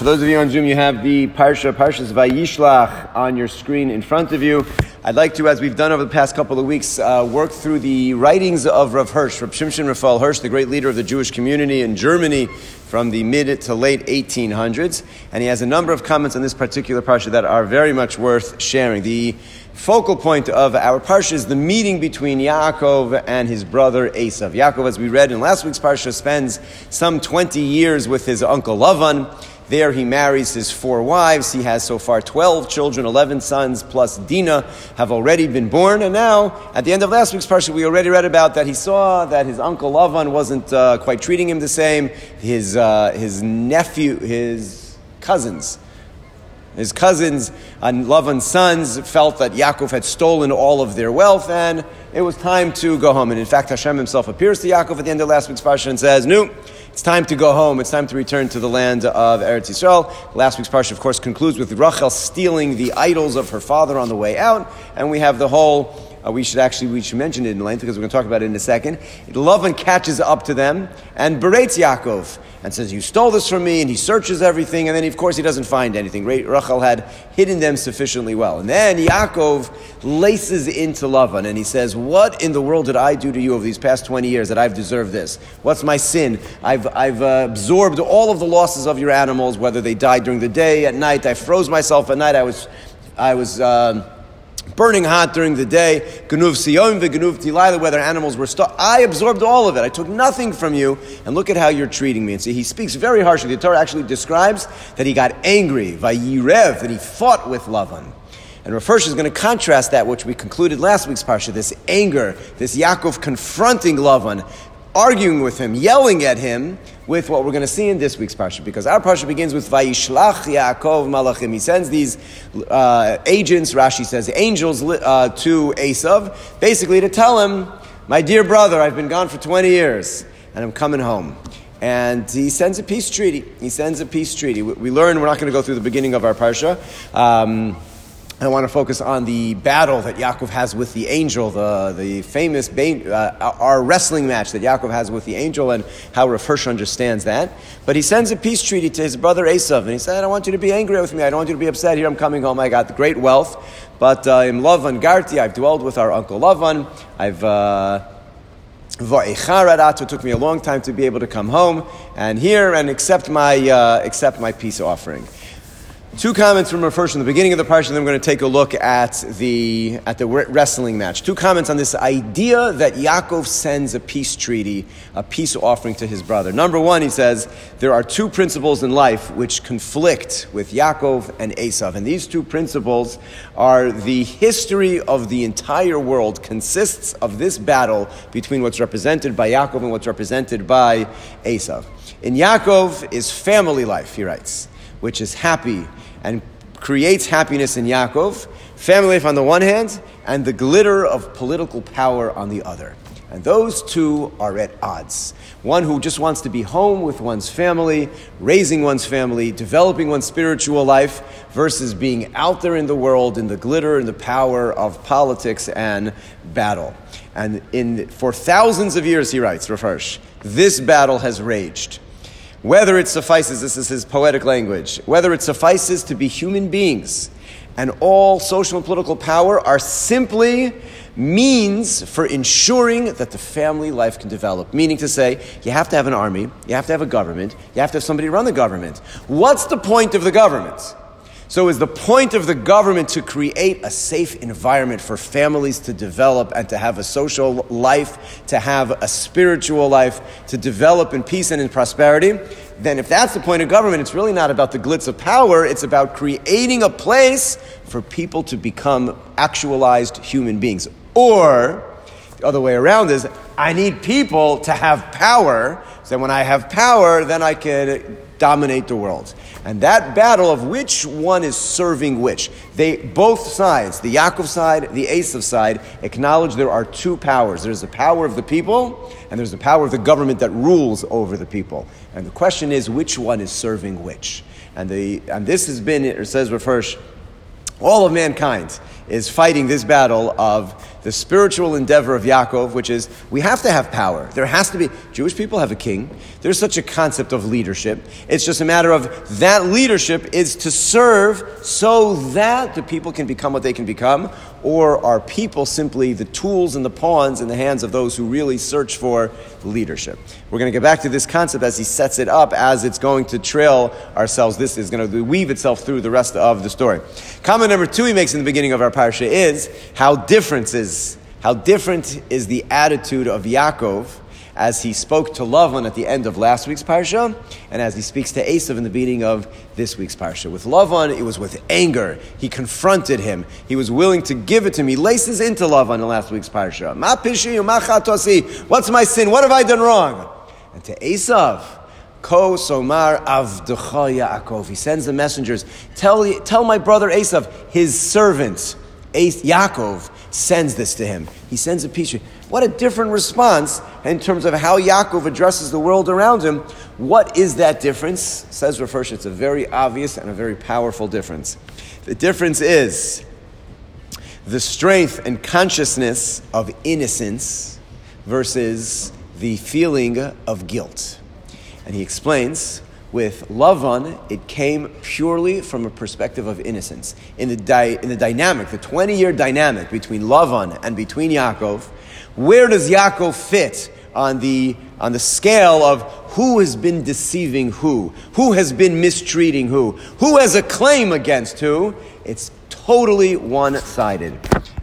For those of you on Zoom, you have the Parsha, Parshas Vayishlach on your screen in front of you. I'd like to, as we've done over the past couple of weeks, uh, work through the writings of Rav Hirsch, Rav Shimshon Raphael Hirsch, the great leader of the Jewish community in Germany from the mid to late 1800s. And he has a number of comments on this particular Parsha that are very much worth sharing. The focal point of our Parsha is the meeting between Yaakov and his brother Esav. Yaakov, as we read in last week's Parsha, spends some 20 years with his uncle Lavan. There he marries his four wives. He has so far 12 children, 11 sons, plus Dinah have already been born. And now, at the end of last week's parsha, we already read about that he saw that his uncle Lavan wasn't uh, quite treating him the same. His, uh, his nephew, his cousins, his cousins and Lavan's sons felt that Yaakov had stolen all of their wealth and it was time to go home. And in fact, Hashem himself appears to Yaakov at the end of last week's parsha and says, No, it's time to go home. It's time to return to the land of Eretz Yisrael. Last week's parsha, of course, concludes with Rachel stealing the idols of her father on the way out, and we have the whole. Uh, we should actually we should mention it in length because we're going to talk about it in a second. Lavan catches up to them and berates Yaakov and says, You stole this from me, and he searches everything, and then, of course, he doesn't find anything. Rachel had hidden them sufficiently well. And then Yaakov laces into Lavan, and he says, What in the world did I do to you over these past 20 years that I've deserved this? What's my sin? I've, I've uh, absorbed all of the losses of your animals, whether they died during the day, at night. I froze myself at night. I was, I was, uh, burning hot during the day, Ganuv Siyom Ganuv Tilayla, whether animals were stuck. I absorbed all of it. I took nothing from you, and look at how you're treating me. And see, he speaks very harshly. The Torah actually describes that he got angry, Vayirev, that he fought with Lavan. And Rav Hirsch is going to contrast that, which we concluded last week's parsha, this anger, this Yaakov confronting Lavan, arguing with him, yelling at him, with what we're going to see in this week's parsha, because our parsha begins with Vayishlach Yaakov Malachim. He sends these uh, agents, Rashi says, angels uh, to Esav, basically to tell him, "My dear brother, I've been gone for twenty years, and I'm coming home." And he sends a peace treaty. He sends a peace treaty. We, we learn. We're not going to go through the beginning of our parsha. Um, I want to focus on the battle that Yaakov has with the angel, the, the famous uh, our wrestling match that Yaakov has with the angel, and how Rav Hirsch understands that. But he sends a peace treaty to his brother Esav, and he said, "I don't want you to be angry with me. I don't want you to be upset. Here I'm coming home. I got great wealth, but uh, in Lavan Garti, I've dwelled with our uncle Lavan. I've." Uh, it took me a long time to be able to come home and here and accept my, uh, accept my peace offering. Two comments from first in the beginning of the parsha, then we're going to take a look at the, at the wrestling match. Two comments on this idea that Yaakov sends a peace treaty, a peace offering to his brother. Number one, he says, there are two principles in life which conflict with Yaakov and Esav. And these two principles are the history of the entire world consists of this battle between what's represented by Yaakov and what's represented by Esav. In Yaakov is family life, he writes which is happy and creates happiness in Yaakov, family life on the one hand, and the glitter of political power on the other. And those two are at odds. One who just wants to be home with one's family, raising one's family, developing one's spiritual life, versus being out there in the world in the glitter and the power of politics and battle. And in, for thousands of years, he writes, Rav Hirsch, this battle has raged. Whether it suffices, this is his poetic language, whether it suffices to be human beings and all social and political power are simply means for ensuring that the family life can develop. Meaning to say, you have to have an army, you have to have a government, you have to have somebody run the government. What's the point of the government? So, is the point of the government to create a safe environment for families to develop and to have a social life, to have a spiritual life, to develop in peace and in prosperity? Then, if that's the point of government, it's really not about the glitz of power, it's about creating a place for people to become actualized human beings. Or, the other way around is, I need people to have power, so when I have power, then I can dominate the world. And that battle of which one is serving which, they both sides, the Yaakov side, the Esav side, acknowledge there are two powers. There's the power of the people, and there's the power of the government that rules over the people. And the question is, which one is serving which? And, the, and this has been, it says Hirsch, all of mankind is fighting this battle of the spiritual endeavor of Yaakov, which is we have to have power. There has to be, Jewish people have a king. There's such a concept of leadership. It's just a matter of that leadership is to serve so that the people can become what they can become, or are people simply the tools and the pawns in the hands of those who really search for leadership? We're going to get back to this concept as he sets it up as it's going to trail ourselves. This is going to weave itself through the rest of the story. Comment number two he makes in the beginning of our parsha is how different is how different is the attitude of Yaakov as he spoke to Lavan at the end of last week's parsha, and as he speaks to Esav in the beginning of this week's parsha. With Lavan, it was with anger. He confronted him. He was willing to give it to. He laces into Lavan in last week's parsha. Ma pishi ma. What's my sin? What have I done wrong? And to Esav, Ko Somar Avdecha Yaakov. He sends the messengers. Tell, tell my brother Esav, his servant, Yaakov, sends this to him. He sends a piece. What a different response in terms of how Yaakov addresses the world around him. What is that difference? Says Rav Hirsch, it's a very obvious and a very powerful difference. The difference is the strength and consciousness of innocence versus the feeling of guilt. And he explains with Lavan, it came purely from a perspective of innocence. In the, di- in the dynamic, the 20 year dynamic between Lavan and between Yaakov, where does Yaakov fit on the, on the scale of who has been deceiving who? Who has been mistreating who? Who has a claim against who? It's totally one sided.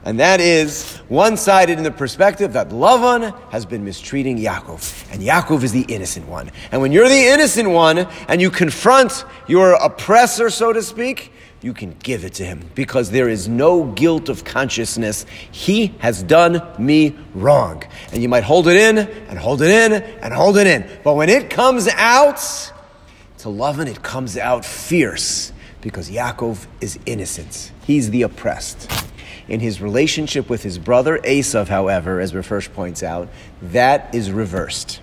And that is one sided in the perspective that Lavan has been mistreating Yaakov. And Yaakov is the innocent one. And when you're the innocent one and you confront your oppressor, so to speak, you can give it to him because there is no guilt of consciousness. He has done me wrong. And you might hold it in and hold it in and hold it in. But when it comes out, to Lavan, it comes out fierce because Yaakov is innocent. He's the oppressed. In his relationship with his brother Esav, however, as Hirsch points out, that is reversed.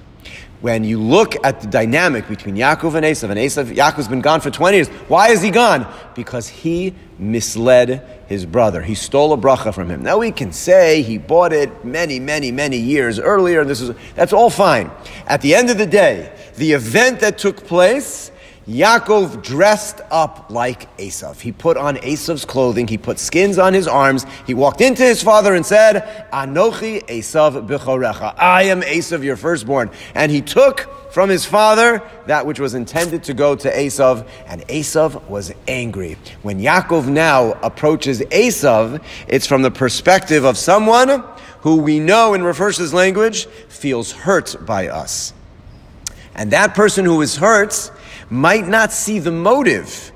When you look at the dynamic between Yaakov and Esav, and Esav, Yaakov's been gone for 20 years. Why is he gone? Because he misled his brother. He stole a bracha from him. Now we can say he bought it many, many, many years earlier, and this is that's all fine. At the end of the day, the event that took place Yaakov dressed up like Esav. He put on Esav's clothing. He put skins on his arms. He walked into his father and said, Anochi Esav b'chorecha. I am Esav, your firstborn. And he took from his father that which was intended to go to Esav, and Esav was angry. When Yaakov now approaches Esav, it's from the perspective of someone who we know in Rav language feels hurt by us. And that person who is hurt might not see the motive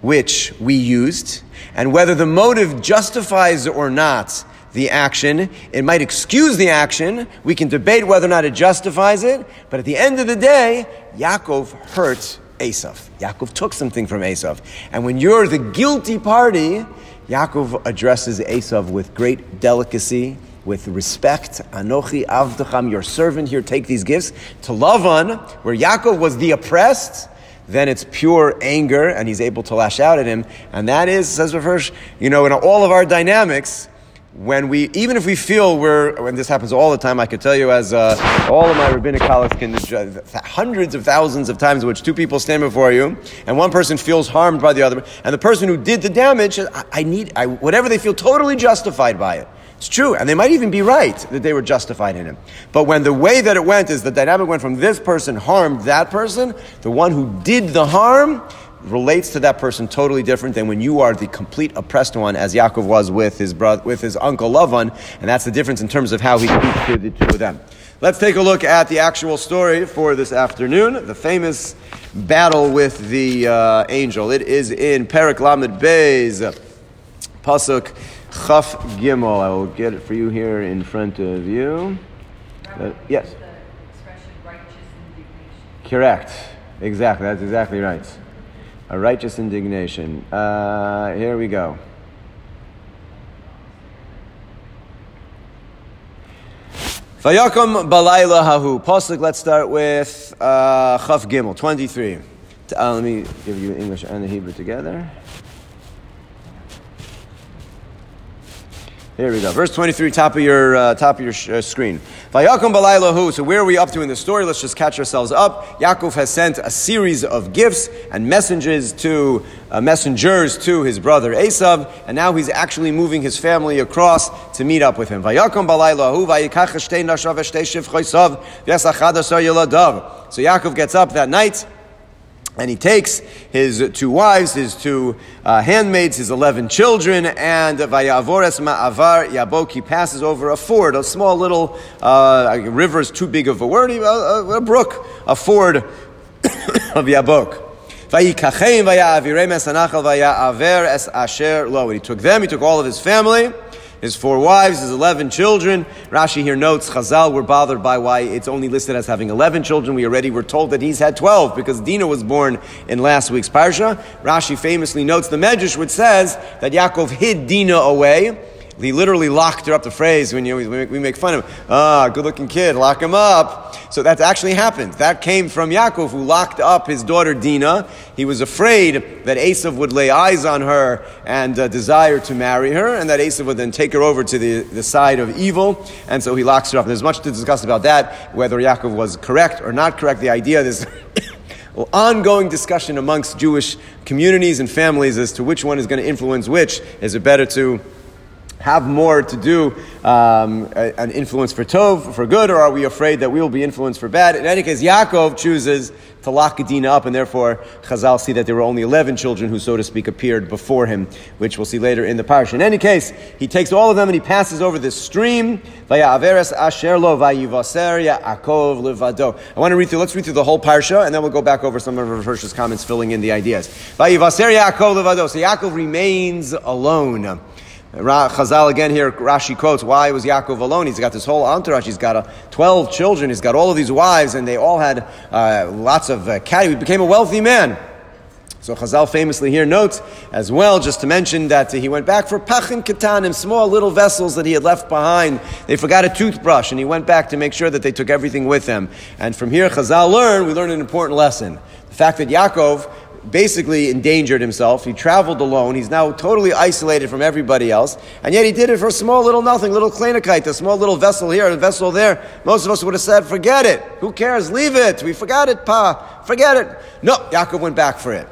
which we used, and whether the motive justifies or not the action, it might excuse the action. We can debate whether or not it justifies it, but at the end of the day, Yaakov hurt Esav. Yaakov took something from Esav. And when you're the guilty party, Yaakov addresses Esav with great delicacy, with respect. Anochi avdacham, your servant here, take these gifts. To Lavan, where Yaakov was the oppressed, then it's pure anger and he's able to lash out at him. And that is, says Rav Hirsch, you know, in all of our dynamics, when we, even if we feel we're, when this happens all the time, I could tell you as uh, all of my rabbinic colleagues can, hundreds of thousands of times in which two people stand before you, and one person feels harmed by the other, and the person who did the damage, I, I need, I, whatever they feel totally justified by it. It's true, and they might even be right that they were justified in him. But when the way that it went is the dynamic went from this person harmed that person, the one who did the harm relates to that person totally different than when you are the complete oppressed one, as Yaakov was with his brother, with his uncle Lavan, and that's the difference in terms of how he speaks to the two of them. Let's take a look at the actual story for this afternoon, the famous battle with the uh, angel. It is in Perak Lamed Beis, Pasuk Chaf Gimel. I will get it for you here in front of you. Uh, yes. Correct. Exactly. That's exactly right. A righteous indignation. Uh, here we go. Vayakum balayla hahu. Pasuk. Let's start with uh, Chaf Gimel, twenty-three. Uh, let me give you English and the Hebrew together. Here we go. Verse 23, top of your, uh, top of your sh- uh, screen. So where are we up to in the story? Let's just catch ourselves up. Yaakov has sent a series of gifts and messengers to, uh, messengers to his brother Esav, and now he's actually moving his family across to meet up with him. So Yaakov gets up that night. And he takes his two wives, his two uh, handmaids, his 11 children, and Vayavores Ma'avar Yabok, he passes over a ford, a small little uh, river is too big of a word, a, a, a brook, a ford of Yabok. Vayikachem Vayavirem Esanachal Vayaver Es Asher Lo. He took them, he took all of his family his four wives, his 11 children. Rashi here notes, Chazal were bothered by why it's only listed as having 11 children. We already were told that he's had 12 because Dinah was born in last week's Parsha. Rashi famously notes the Medrash which says that Yaakov hid Dinah away he literally locked her up. The phrase when you, we make fun of him, ah, good looking kid, lock him up. So that's actually happened. That came from Yaakov, who locked up his daughter Dinah. He was afraid that Esav would lay eyes on her and uh, desire to marry her, and that Esav would then take her over to the, the side of evil. And so he locks her up. And there's much to discuss about that, whether Yaakov was correct or not correct. The idea is. ongoing discussion amongst Jewish communities and families as to which one is going to influence which. Is it better to have more to do um, an influence for tov, for good, or are we afraid that we will be influenced for bad? In any case, Yaakov chooses to lock Adina up, and therefore Chazal see that there were only 11 children who, so to speak, appeared before him, which we'll see later in the parsha. In any case, he takes all of them and he passes over this stream. I want to read through, let's read through the whole parsha, and then we'll go back over some of Hirsch's comments filling in the ideas. So Yaakov remains alone. Chazal again here, Rashi quotes, why was Yaakov alone? He's got this whole entourage. He's got uh, 12 children. He's got all of these wives, and they all had uh, lots of uh, cattle. He became a wealthy man. So Chazal famously here notes as well, just to mention that he went back for pachim ketanim, small little vessels that he had left behind. They forgot a toothbrush, and he went back to make sure that they took everything with them. And from here, Chazal learned, we learned an important lesson. The fact that Yaakov basically endangered himself. He traveled alone. He's now totally isolated from everybody else. And yet he did it for a small little nothing, little kleinakite, a small little vessel here, a vessel there. Most of us would have said, forget it. Who cares? Leave it. We forgot it, Pa. Forget it. No, Yaakov went back for it.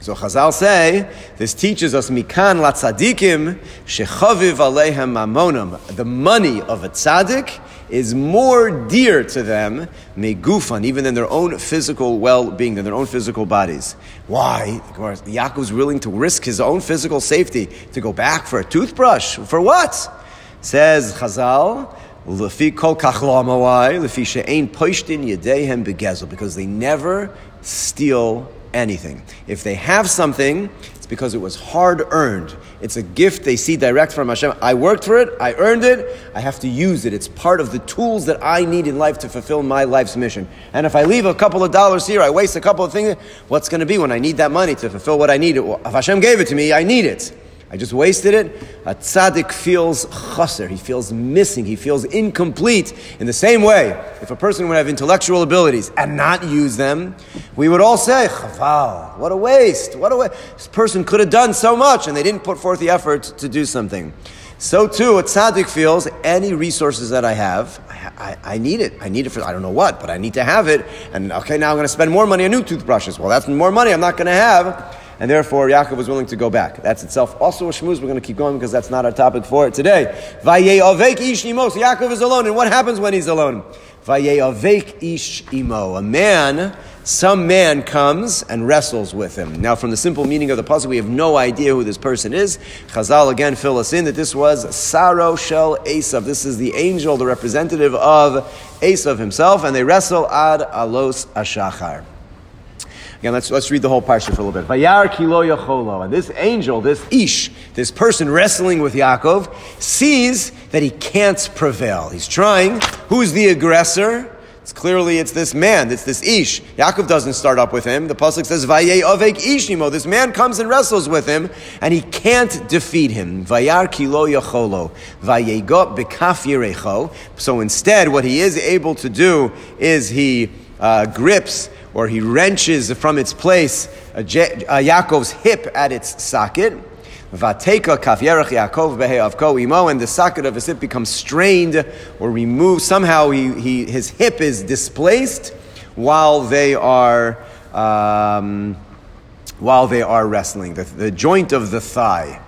So Chazal say, this teaches us mikan latzadikim shechaviv aleihem mamonam. The money of a tzaddik is more dear to them, megufan, even than their own physical well-being, than their own physical bodies. Why? Yaakov is willing to risk his own physical safety to go back for a toothbrush. For what? Says Chazal, Lefi kol lefi she'ein begezel, because they never steal anything. If they have something, because it was hard earned. It's a gift they see direct from Hashem. I worked for it, I earned it, I have to use it. It's part of the tools that I need in life to fulfill my life's mission. And if I leave a couple of dollars here, I waste a couple of things, what's going to be when I need that money to fulfill what I need? If Hashem gave it to me, I need it. I just wasted it. A tzaddik feels chaser. He feels missing. He feels incomplete. In the same way, if a person would have intellectual abilities and not use them, we would all say, chaval, what a waste. What a waste. This person could have done so much and they didn't put forth the effort to do something. So too, a tzaddik feels any resources that I have, I, I, I, need it. I need it for, I don't know what, but I need to have it. And okay, now I'm going to spend more money on new toothbrushes. Well, that's more money I'm not going to have and therefore Yaakov was willing to go back. That's itself also a shmuz. We're going to keep going because that's not our topic for it today. Vayeavek ish Yaakov is alone, and what happens when he's alone? Ish imo. A man, some man comes and wrestles with him. Now, from the simple meaning of the puzzle, we have no idea who this person is. Chazal again fill us in that this was Saro Shel Esav. This is the angel, the representative of Esav himself, and they wrestle ad alos ashachar. Again, let's, let's read the whole parsha for a little bit. Vayar kilo yacholo. And this angel, this ish, this person wrestling with Yaakov, sees that he can't prevail. He's trying. Who's the aggressor? It's clearly it's this man. It's this ish. Yaakov doesn't start up with him. The pasuk says Vaye ovek ishimo. This man comes and wrestles with him, and he can't defeat him. Vayar kilo yacholo. Vayegot bekaf yirecho. So instead, what he is able to do is he uh, grips or he wrenches from its place a, Je- a Yaakov's hip at its socket. Vateka kaf yerech Yaakov avko imo, and the socket of his hip becomes strained or removed. Somehow he, he, his hip is displaced while they are um, while they are wrestling. The, the joint of the thigh.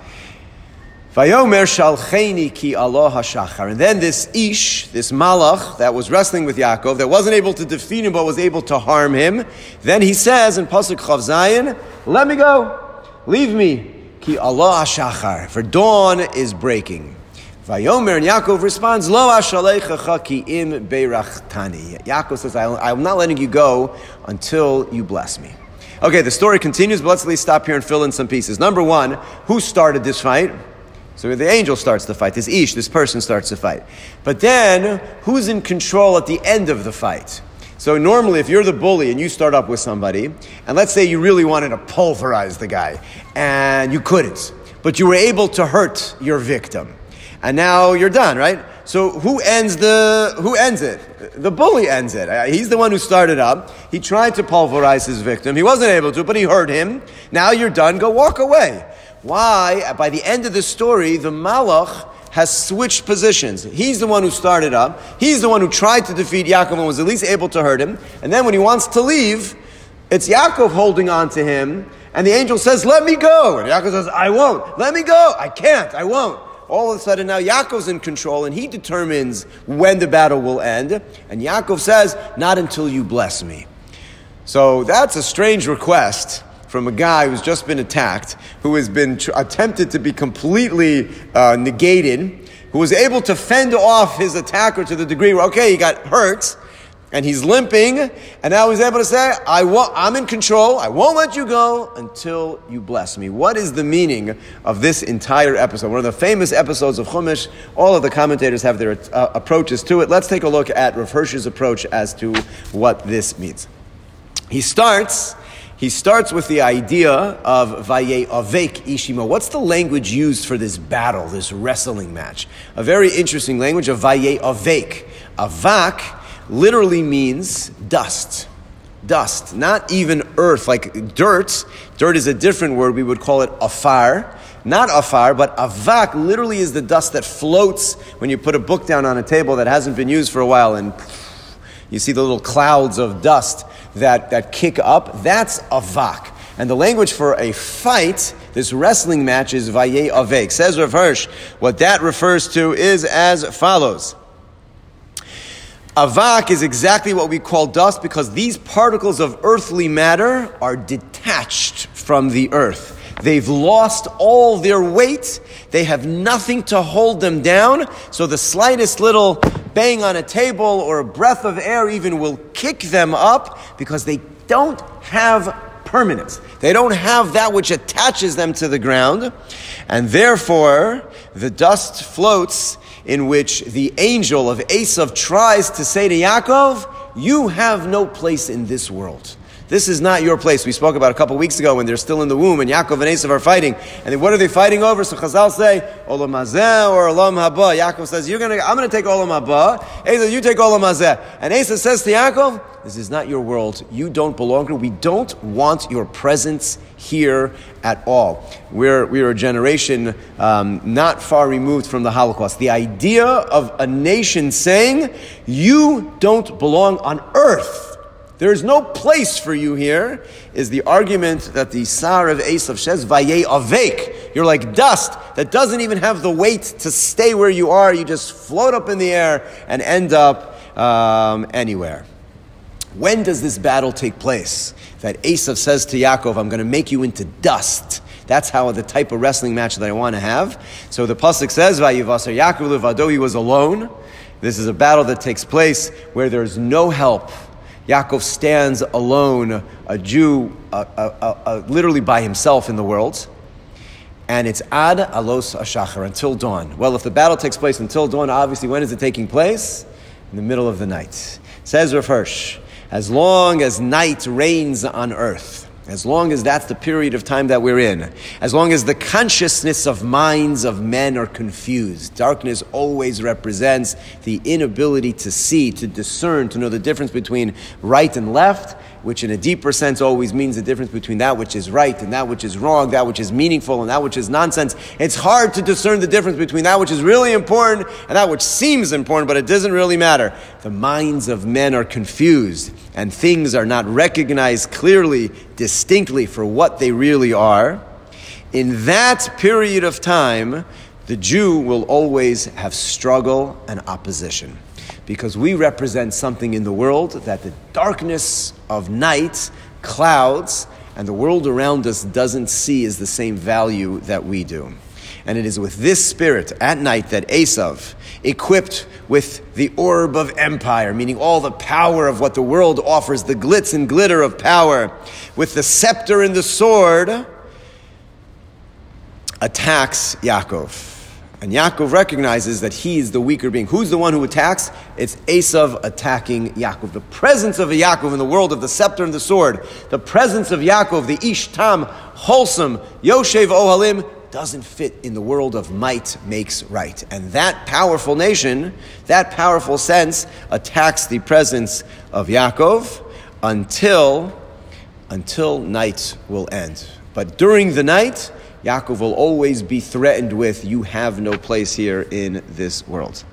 Vayomer shalcheni ki alah hashachar. And then this ish, this malach that was wrestling with Yaakov, that wasn't able to defeat him but was able to harm him, then he says in pasuk chaf zayin, "Let me go, leave me." Ki alah shachar, for dawn is breaking. Vayomer and Yaakov responds, Lo ashalecha ki im beirachtani. Yaakov says, I am not letting you go until you bless me. Okay, the story continues, but let's at least stop here and fill in some pieces. Number one, who started this fight? So the angel starts the fight. This Ish, this person starts the fight. But then, who's in control at the end of the fight? So normally, if you're the bully and you start up with somebody, and let's say you really wanted to pulverize the guy, and you couldn't, but you were able to hurt your victim, and now you're done, right? So who ends the who ends it? The bully ends it. Uh, he's the one who started up. He tried to pulverize his victim. He wasn't able to, but he hurt him. Now you're done. Go walk away. Why? By the end of the story, the malach has switched positions. He's the one who started up. He's the one who tried to defeat Yaakov and was at least able to hurt him. And then when he wants to leave, it's Yaakov holding on to him. And the angel says, Let me go. And Yaakov says, I won't. Let me go. I can't. I won't. All of a sudden now Yaakov's in control and he determines when the battle will end. And Yaakov says, Not until you bless me. So that's a strange request from a guy who's just been attacked, who has been tr- attempted to be completely uh, negated, who was able to fend off his attacker to the degree where, okay, he got hurt, and he's limping, and now he's able to say, I wa- I'm in control, I won't let you go until you bless me. What is the meaning of this entire episode? One of the famous episodes of Chumash. All of the commentators have their uh, approaches to it. Let's take a look at Rav Hirsch's approach as to what this means. He starts he starts with the idea of Vaye Avek Ishimo. What's the language used for this battle, this wrestling match? A very interesting language of Vaye Avek. Avak literally means dust. Dust, not even earth, like dirt. Dirt is a different word. We would call it afar. Not afar, but avak literally is the dust that floats when you put a book down on a table that hasn't been used for a while and you see the little clouds of dust that, that kick up, that's avak. And the language for a fight, this wrestling match, is vaye avek. Says Rav Hirsch, what that refers to is as follows. Avak is exactly what we call dust because these particles of earthly matter are detached from the earth. They've lost all their weight. They have nothing to hold them down. So the slightest little bang on a table or a breath of air even will kick them up because they don't have permanence. They don't have that which attaches them to the ground. And therefore, the dust floats in which the angel of Esav tries to say to Yaakov, You have no place in this world. This is not your place. We spoke about a couple weeks ago when they're still in the womb and Yaakov and Esav are fighting. And then what are they fighting over? So Chazal say, Olam Hazeh or Olam Haba. Yaakov says, You're gonna, I'm going to take Olam Haba. Esav, you take Olam Hazeh. And Esav says to Yaakov, This is not your world. You don't belong here. We don't want your presence here at all. We're, we're a generation um, not far removed from the Holocaust. The idea of a nation saying, You don't belong on earth there is no place for you here, is the argument that the Sar of Esav says, Vaye Avek. You're like dust that doesn't even have the weight to stay where you are. You just float up in the air and end up um, anywhere. When does this battle take place? That Esav says to Yaakov, I'm going to make you into dust. That's how the type of wrestling match that I want to have. So the pasuk says, "Vayivasar Yaakov levado." He was alone. This is a battle that takes place where there's no help. Yaakov stands alone, a Jew, literally by himself in the world. And it's ad alos ashachar, until dawn. Well, if the battle takes place until dawn, obviously, when is it taking place? In the middle of the night. Says Rav Hirsch, as long as night reigns on earth, as long as that's the period of time that we're in, as long as the consciousness of minds of men are confused, darkness always represents the inability to see, to discern, to know the difference between right and left, which in a deeper sense always means the difference between that which is right and that which is wrong, that which is meaningful and that which is nonsense. It's hard to discern the difference between that which is really important and that which seems important, but it doesn't really matter. The minds of men are confused and things are not recognized clearly, distinctly for what they really are. In that period of time, the Jew will always have struggle and opposition because we represent something in the world that the darkness of night clouds and the world around us doesn't see as the same value that we do. And it is with this spirit at night that Esav, equipped with the orb of empire, meaning all the power of what the world offers, the glitz and glitter of power, with the scepter and the sword, attacks Yaakov. And Yaakov recognizes that he is the weaker being. Who's the one who attacks? It's Esav attacking Yaakov. The presence of Yaakov in the world of the scepter and the sword, the presence of Yaakov, the Ishtam, wholesome, Yoshev Ohalim, doesn't fit in the world of might makes right. And that powerful nation, that powerful sense, attacks the presence of Yaakov until, until night will end. But during the night, Yaakov will always be threatened with, You have no place here in this world.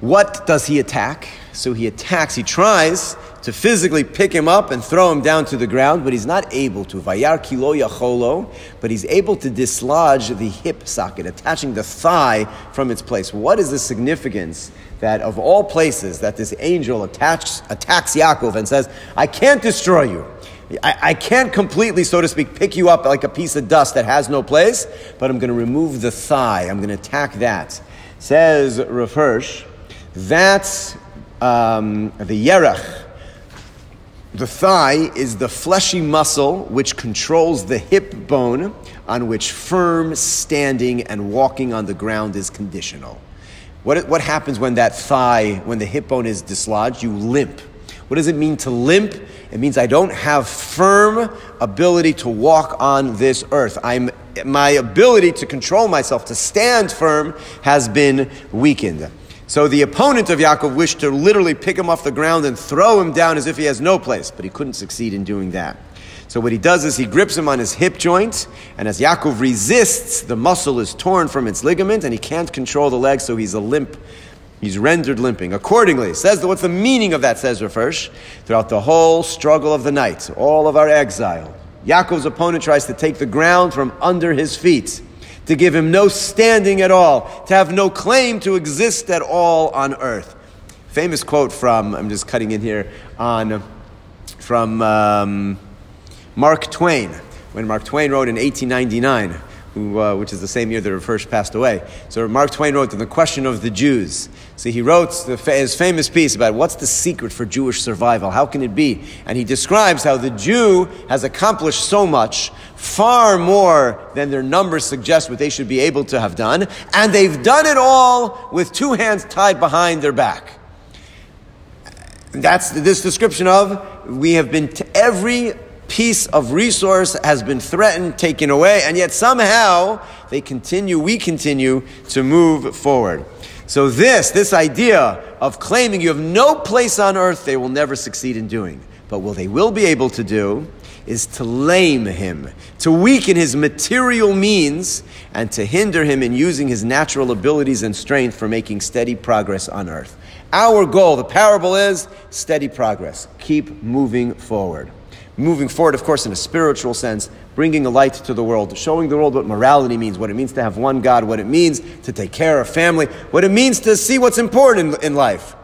What does he attack? So he attacks, he tries to physically pick him up and throw him down to the ground, but he's not able to. Vayar kilo yacholo, but he's able to dislodge the hip socket, attaching the thigh from its place. What is the significance that of all places that this angel attacks, attacks Yaakov and says, I can't destroy you. I, I, can't completely, so to speak, pick you up like a piece of dust that has no place, but I'm going to remove the thigh. I'm going to attack that. Says Rav Hirsch, that's um, the yerach. The thigh is the fleshy muscle which controls the hip bone on which firm standing and walking on the ground is conditional. What, what happens when that thigh, when the hip bone is dislodged? You limp. What does it mean to limp? It means I don't have firm ability to walk on this earth. I'm, my ability to control myself, to stand firm, has been weakened. So the opponent of Yaakov wished to literally pick him off the ground and throw him down as if he has no place, but he couldn't succeed in doing that. So what he does is he grips him on his hip joint, and as Yaakov resists, the muscle is torn from its ligament, and he can't control the leg, so he's a limp He's rendered limping. Accordingly, says what's the meaning of that, says Rav Hirsch? Throughout the whole struggle of the night, all of our exile, Yaakov's opponent tries to take the ground from under his feet, to give him no standing at all, to have no claim to exist at all on earth. Famous quote from, I'm just cutting in here, on, from um, Mark Twain, when Mark Twain wrote in 1899 who, uh, which is the same year that Rav Hirsch passed away. So Mark Twain wrote the question of the Jews. See, he wrote the, his famous piece about what's the secret for Jewish survival? How can it be? And he describes how the Jew has accomplished so much, far more than their numbers suggest what they should be able to have done, and they've done it all with two hands tied behind their back. That's this description of we have been to every piece of resource has been threatened, taken away, and yet somehow they continue, we continue to move forward. So this, this idea of claiming you have no place on earth, they will never succeed in doing. But what they will be able to do is to lame him, to weaken his material means, and to hinder him in using his natural abilities and strength for making steady progress on earth. Our goal, the parable is steady progress. Keep moving forward moving forward, of course, in a spiritual sense, bringing a light to the world, showing the world what morality means, what it means to have one God, what it means to take care of family, what it means to see what's important in, in life.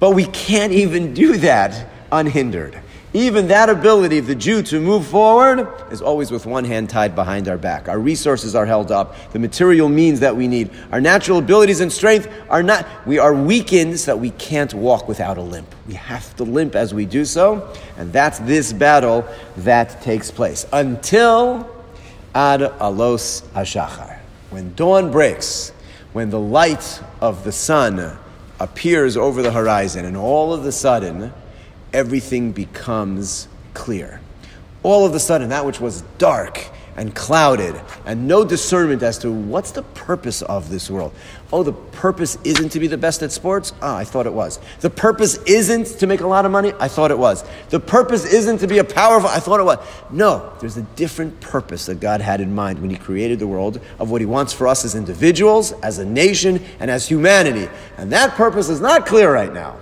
But we can't even do that unhindered. Even that ability of the Jew to move forward is always with one hand tied behind our back. Our resources are held up. The material means that we need, our natural abilities and strength are not, we are weakened so that we can't walk without a limp. We have to limp as we do so. And that's this battle that takes place until ad alos hashachar. When dawn breaks, when the light of the sun appears over the horizon, and all of a sudden, everything becomes clear. All of a sudden, that which was dark and clouded and no discernment as to what's the purpose of this world. Oh, the purpose isn't to be the best at sports? Ah, I thought it was. The purpose isn't to make a lot of money? I thought it was. The purpose isn't to be a powerful, I thought it was. No, there's a different purpose that God had in mind when He created the world of what He wants for us as individuals, as a nation, and as humanity. And that purpose is not clear right now.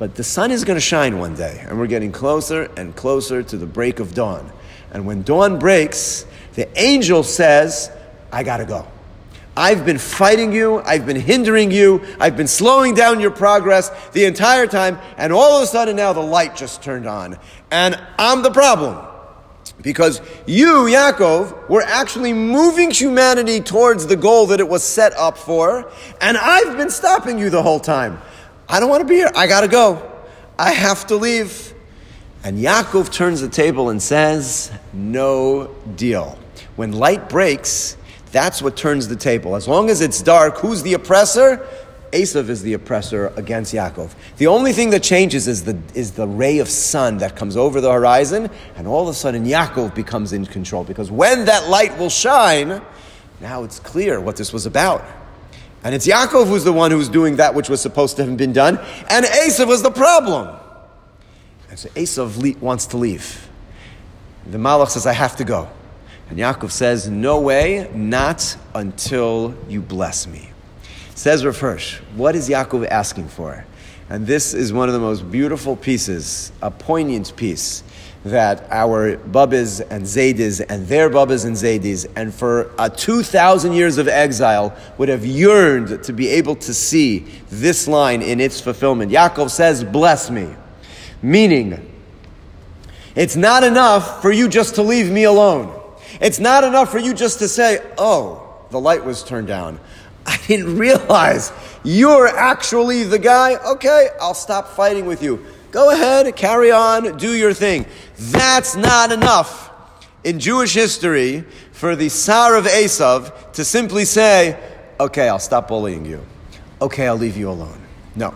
But the sun is going to shine one day, and we're getting closer and closer to the break of dawn. And when dawn breaks, the angel says, I got to go. I've been fighting you, I've been hindering you, I've been slowing down your progress the entire time, and all of a sudden now the light just turned on. And I'm the problem. Because you, Yaakov, were actually moving humanity towards the goal that it was set up for, and I've been stopping you the whole time. I don't want to be here. I got to go. I have to leave. And Yaakov turns the table and says, No deal. When light breaks, that's what turns the table. As long as it's dark, who's the oppressor? Esav is the oppressor against Yaakov. The only thing that changes is the, is the ray of sun that comes over the horizon, and all of a sudden Yaakov becomes in control. Because when that light will shine, now it's clear what this was about. And it's Yaakov who's the one who's doing that which was supposed to have been done, and Esav was the problem. And so Esav wants to leave. The Malach says, I have to go. And Yaakov says, No way, not until you bless me. Says Rav Hirsch, what is Yaakov asking for? And this is one of the most beautiful pieces, a poignant piece that our Babas and Zaydis and their Babas and Zaydis, and for uh, a 2,000 years of exile, would have yearned to be able to see this line in its fulfillment. Yaakov says, Bless me. Meaning, it's not enough for you just to leave me alone. It's not enough for you just to say, Oh, the light was turned down. I didn't realize you're actually the guy. Okay, I'll stop fighting with you. Go ahead, carry on, do your thing. That's not enough in Jewish history for the Sar of Esav to simply say, okay, I'll stop bullying you. Okay, I'll leave you alone. No.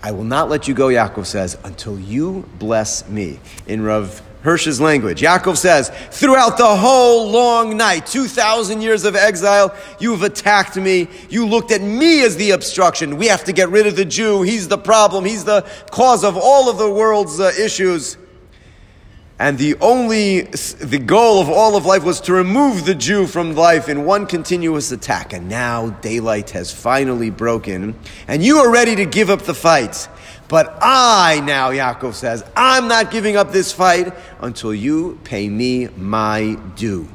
I will not let you go, Yaakov says, until you bless me. In Rav Hirsch's language. Yaakov says, throughout the whole long night, 2,000 years of exile, you've attacked me. You looked at me as the obstruction. We have to get rid of the Jew. He's the problem. He's the cause of all of the world's uh, issues. And the only, the goal of all of life was to remove the Jew from life in one continuous attack. And now daylight has finally broken, and you are ready to give up the fight. But I now, Yaakov says, I'm not giving up this fight until you pay me my due.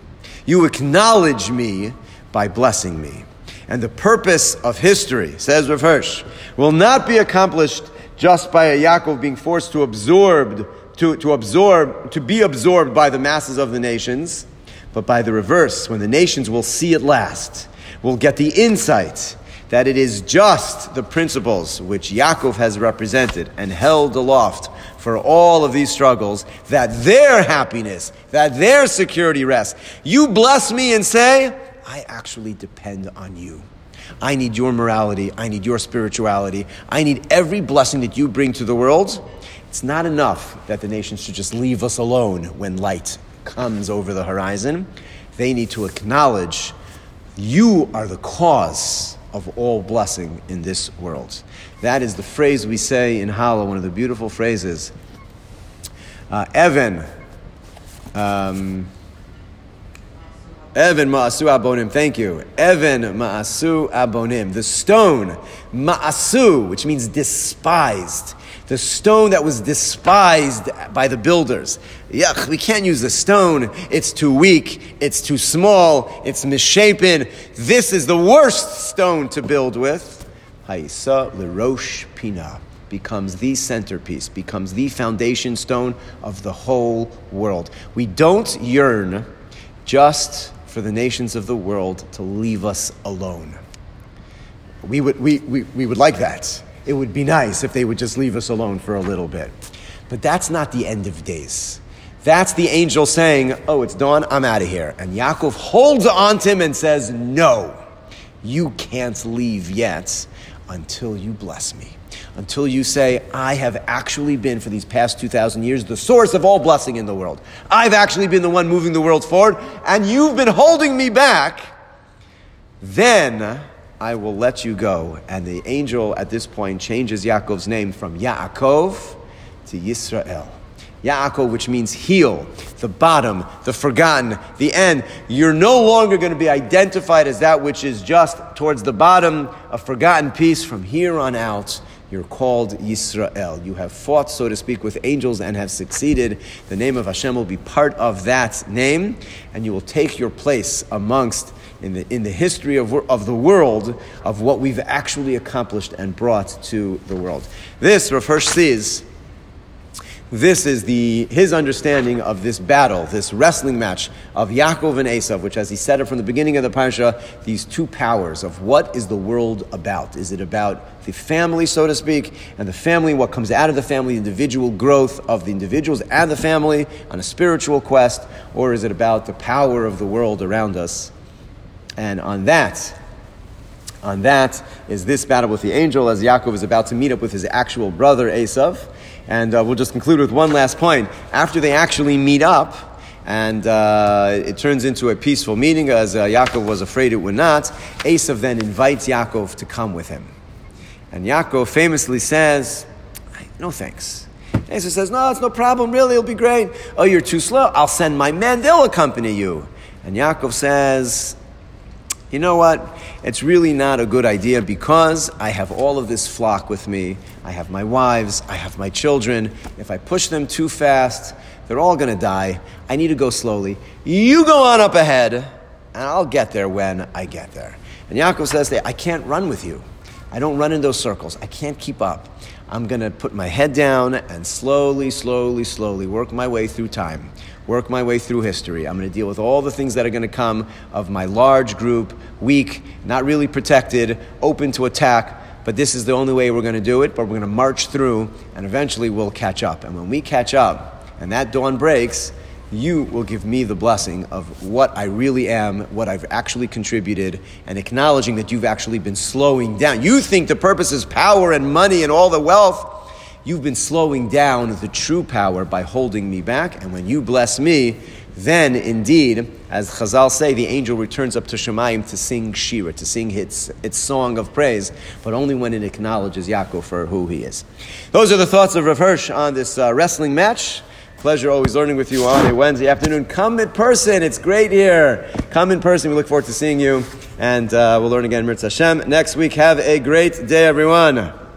You acknowledge me by blessing me. And the purpose of history, says Rav Hirsch, will not be accomplished just by a Yaakov being forced to absorb, to, to absorb, to be absorbed by the masses of the nations, but by the reverse, when the nations will see at last, will get the insight that it is just the principles which Yaakov has represented and held aloft for all of these struggles that their happiness, that their security rests. You bless me and say, I actually depend on you. I need your morality. I need your spirituality. I need every blessing that you bring to the world. It's not enough that the nations should just leave us alone when light comes over the horizon. They need to acknowledge you are the cause of all blessing in this world. That is the phrase we say in Hallel, one of the beautiful phrases. Uh, Evan, um, Evan ma'asu abonim, thank you. Evan ma'asu abonim. The stone, ma'asu, which means despised the stone that was despised by the builders. Yuck, we can't use the stone. It's too weak. It's too small. It's misshapen. This is the worst stone to build with. Haisa Lerosh Pina becomes the centerpiece, becomes the foundation stone of the whole world. We don't yearn just for the nations of the world to leave us alone. We would, we, we, we would like that it would be nice if they would just leave us alone for a little bit. But that's not the end of days. That's the angel saying, Oh, it's dawn, I'm out of here. And Yaakov holds on to him and says, No, you can't leave yet until you bless me. until you say, I have actually been, for these past 2,000 years, the source of all blessing in the world. I've actually been the one moving the world forward, and you've been holding me back. Then I will let you go. And the angel at this point changes Yaakov's name from Yaakov to Yisrael. Yaakov, which means heel, the bottom, the forgotten, the end. You're no longer going to be identified as that which is just towards the bottom, a forgotten piece. From here on out, you're called Yisrael. You have fought, so to speak, with angels and have succeeded. The name of Hashem will be part of that name, and you will take your place amongst in the, in the history of, of the world of what we've actually accomplished and brought to the world. This, Rav Hirsch sees this is the, his understanding of this battle, this wrestling match of Yaakov and Esav, which, as he said it from the beginning of the parsha, these two powers of what is the world about? Is it about the family, so to speak, and the family, what comes out of the family, individual growth of the individuals and the family on a spiritual quest, or is it about the power of the world around us? And on that, on that is this battle with the angel as Yaakov is about to meet up with his actual brother Esav. And uh, we'll just conclude with one last point. After they actually meet up, and uh, it turns into a peaceful meeting, as uh, Yaakov was afraid it would not, Esav then invites Yaakov to come with him. And Yaakov famously says, No thanks. Esav says, No, it's no problem, really, it'll be great. Oh, you're too slow. I'll send my men, they'll accompany you. And Yaakov says, you know what? It's really not a good idea because I have all of this flock with me. I have my wives, I have my children. If I push them too fast, they're all going to die. I need to go slowly. You go on up ahead, and I'll get there when I get there. And Yaakov says, I can't run with you. I don't run in those circles. I can't keep up. I'm going to put my head down and slowly, slowly, slowly work my way through time work my way through history. I'm going to deal with all the things that are going to come of my large group, weak, not really protected, open to attack. But this is the only way we're going to do it. But we're going to march through, and eventually we'll catch up. And when we catch up, and that dawn breaks, you will give me the blessing of what I really am, what I've actually contributed, and acknowledging that you've actually been slowing down. You think the purpose is power and money and all the wealth. You've been slowing down the true power by holding me back, and when you bless me, then indeed, as Chazal say, the angel returns up to Shemayim to sing Shira, to sing its, its song of praise, but only when it acknowledges Yaakov for who he is. Those are the thoughts of Rav Hirsch on this uh, wrestling match. Pleasure always learning with you on a Wednesday afternoon. Come in person. It's great here. Come in person. We look forward to seeing you. And uh, we'll learn again, Mirz Hashem. Next week, have a great day, everyone.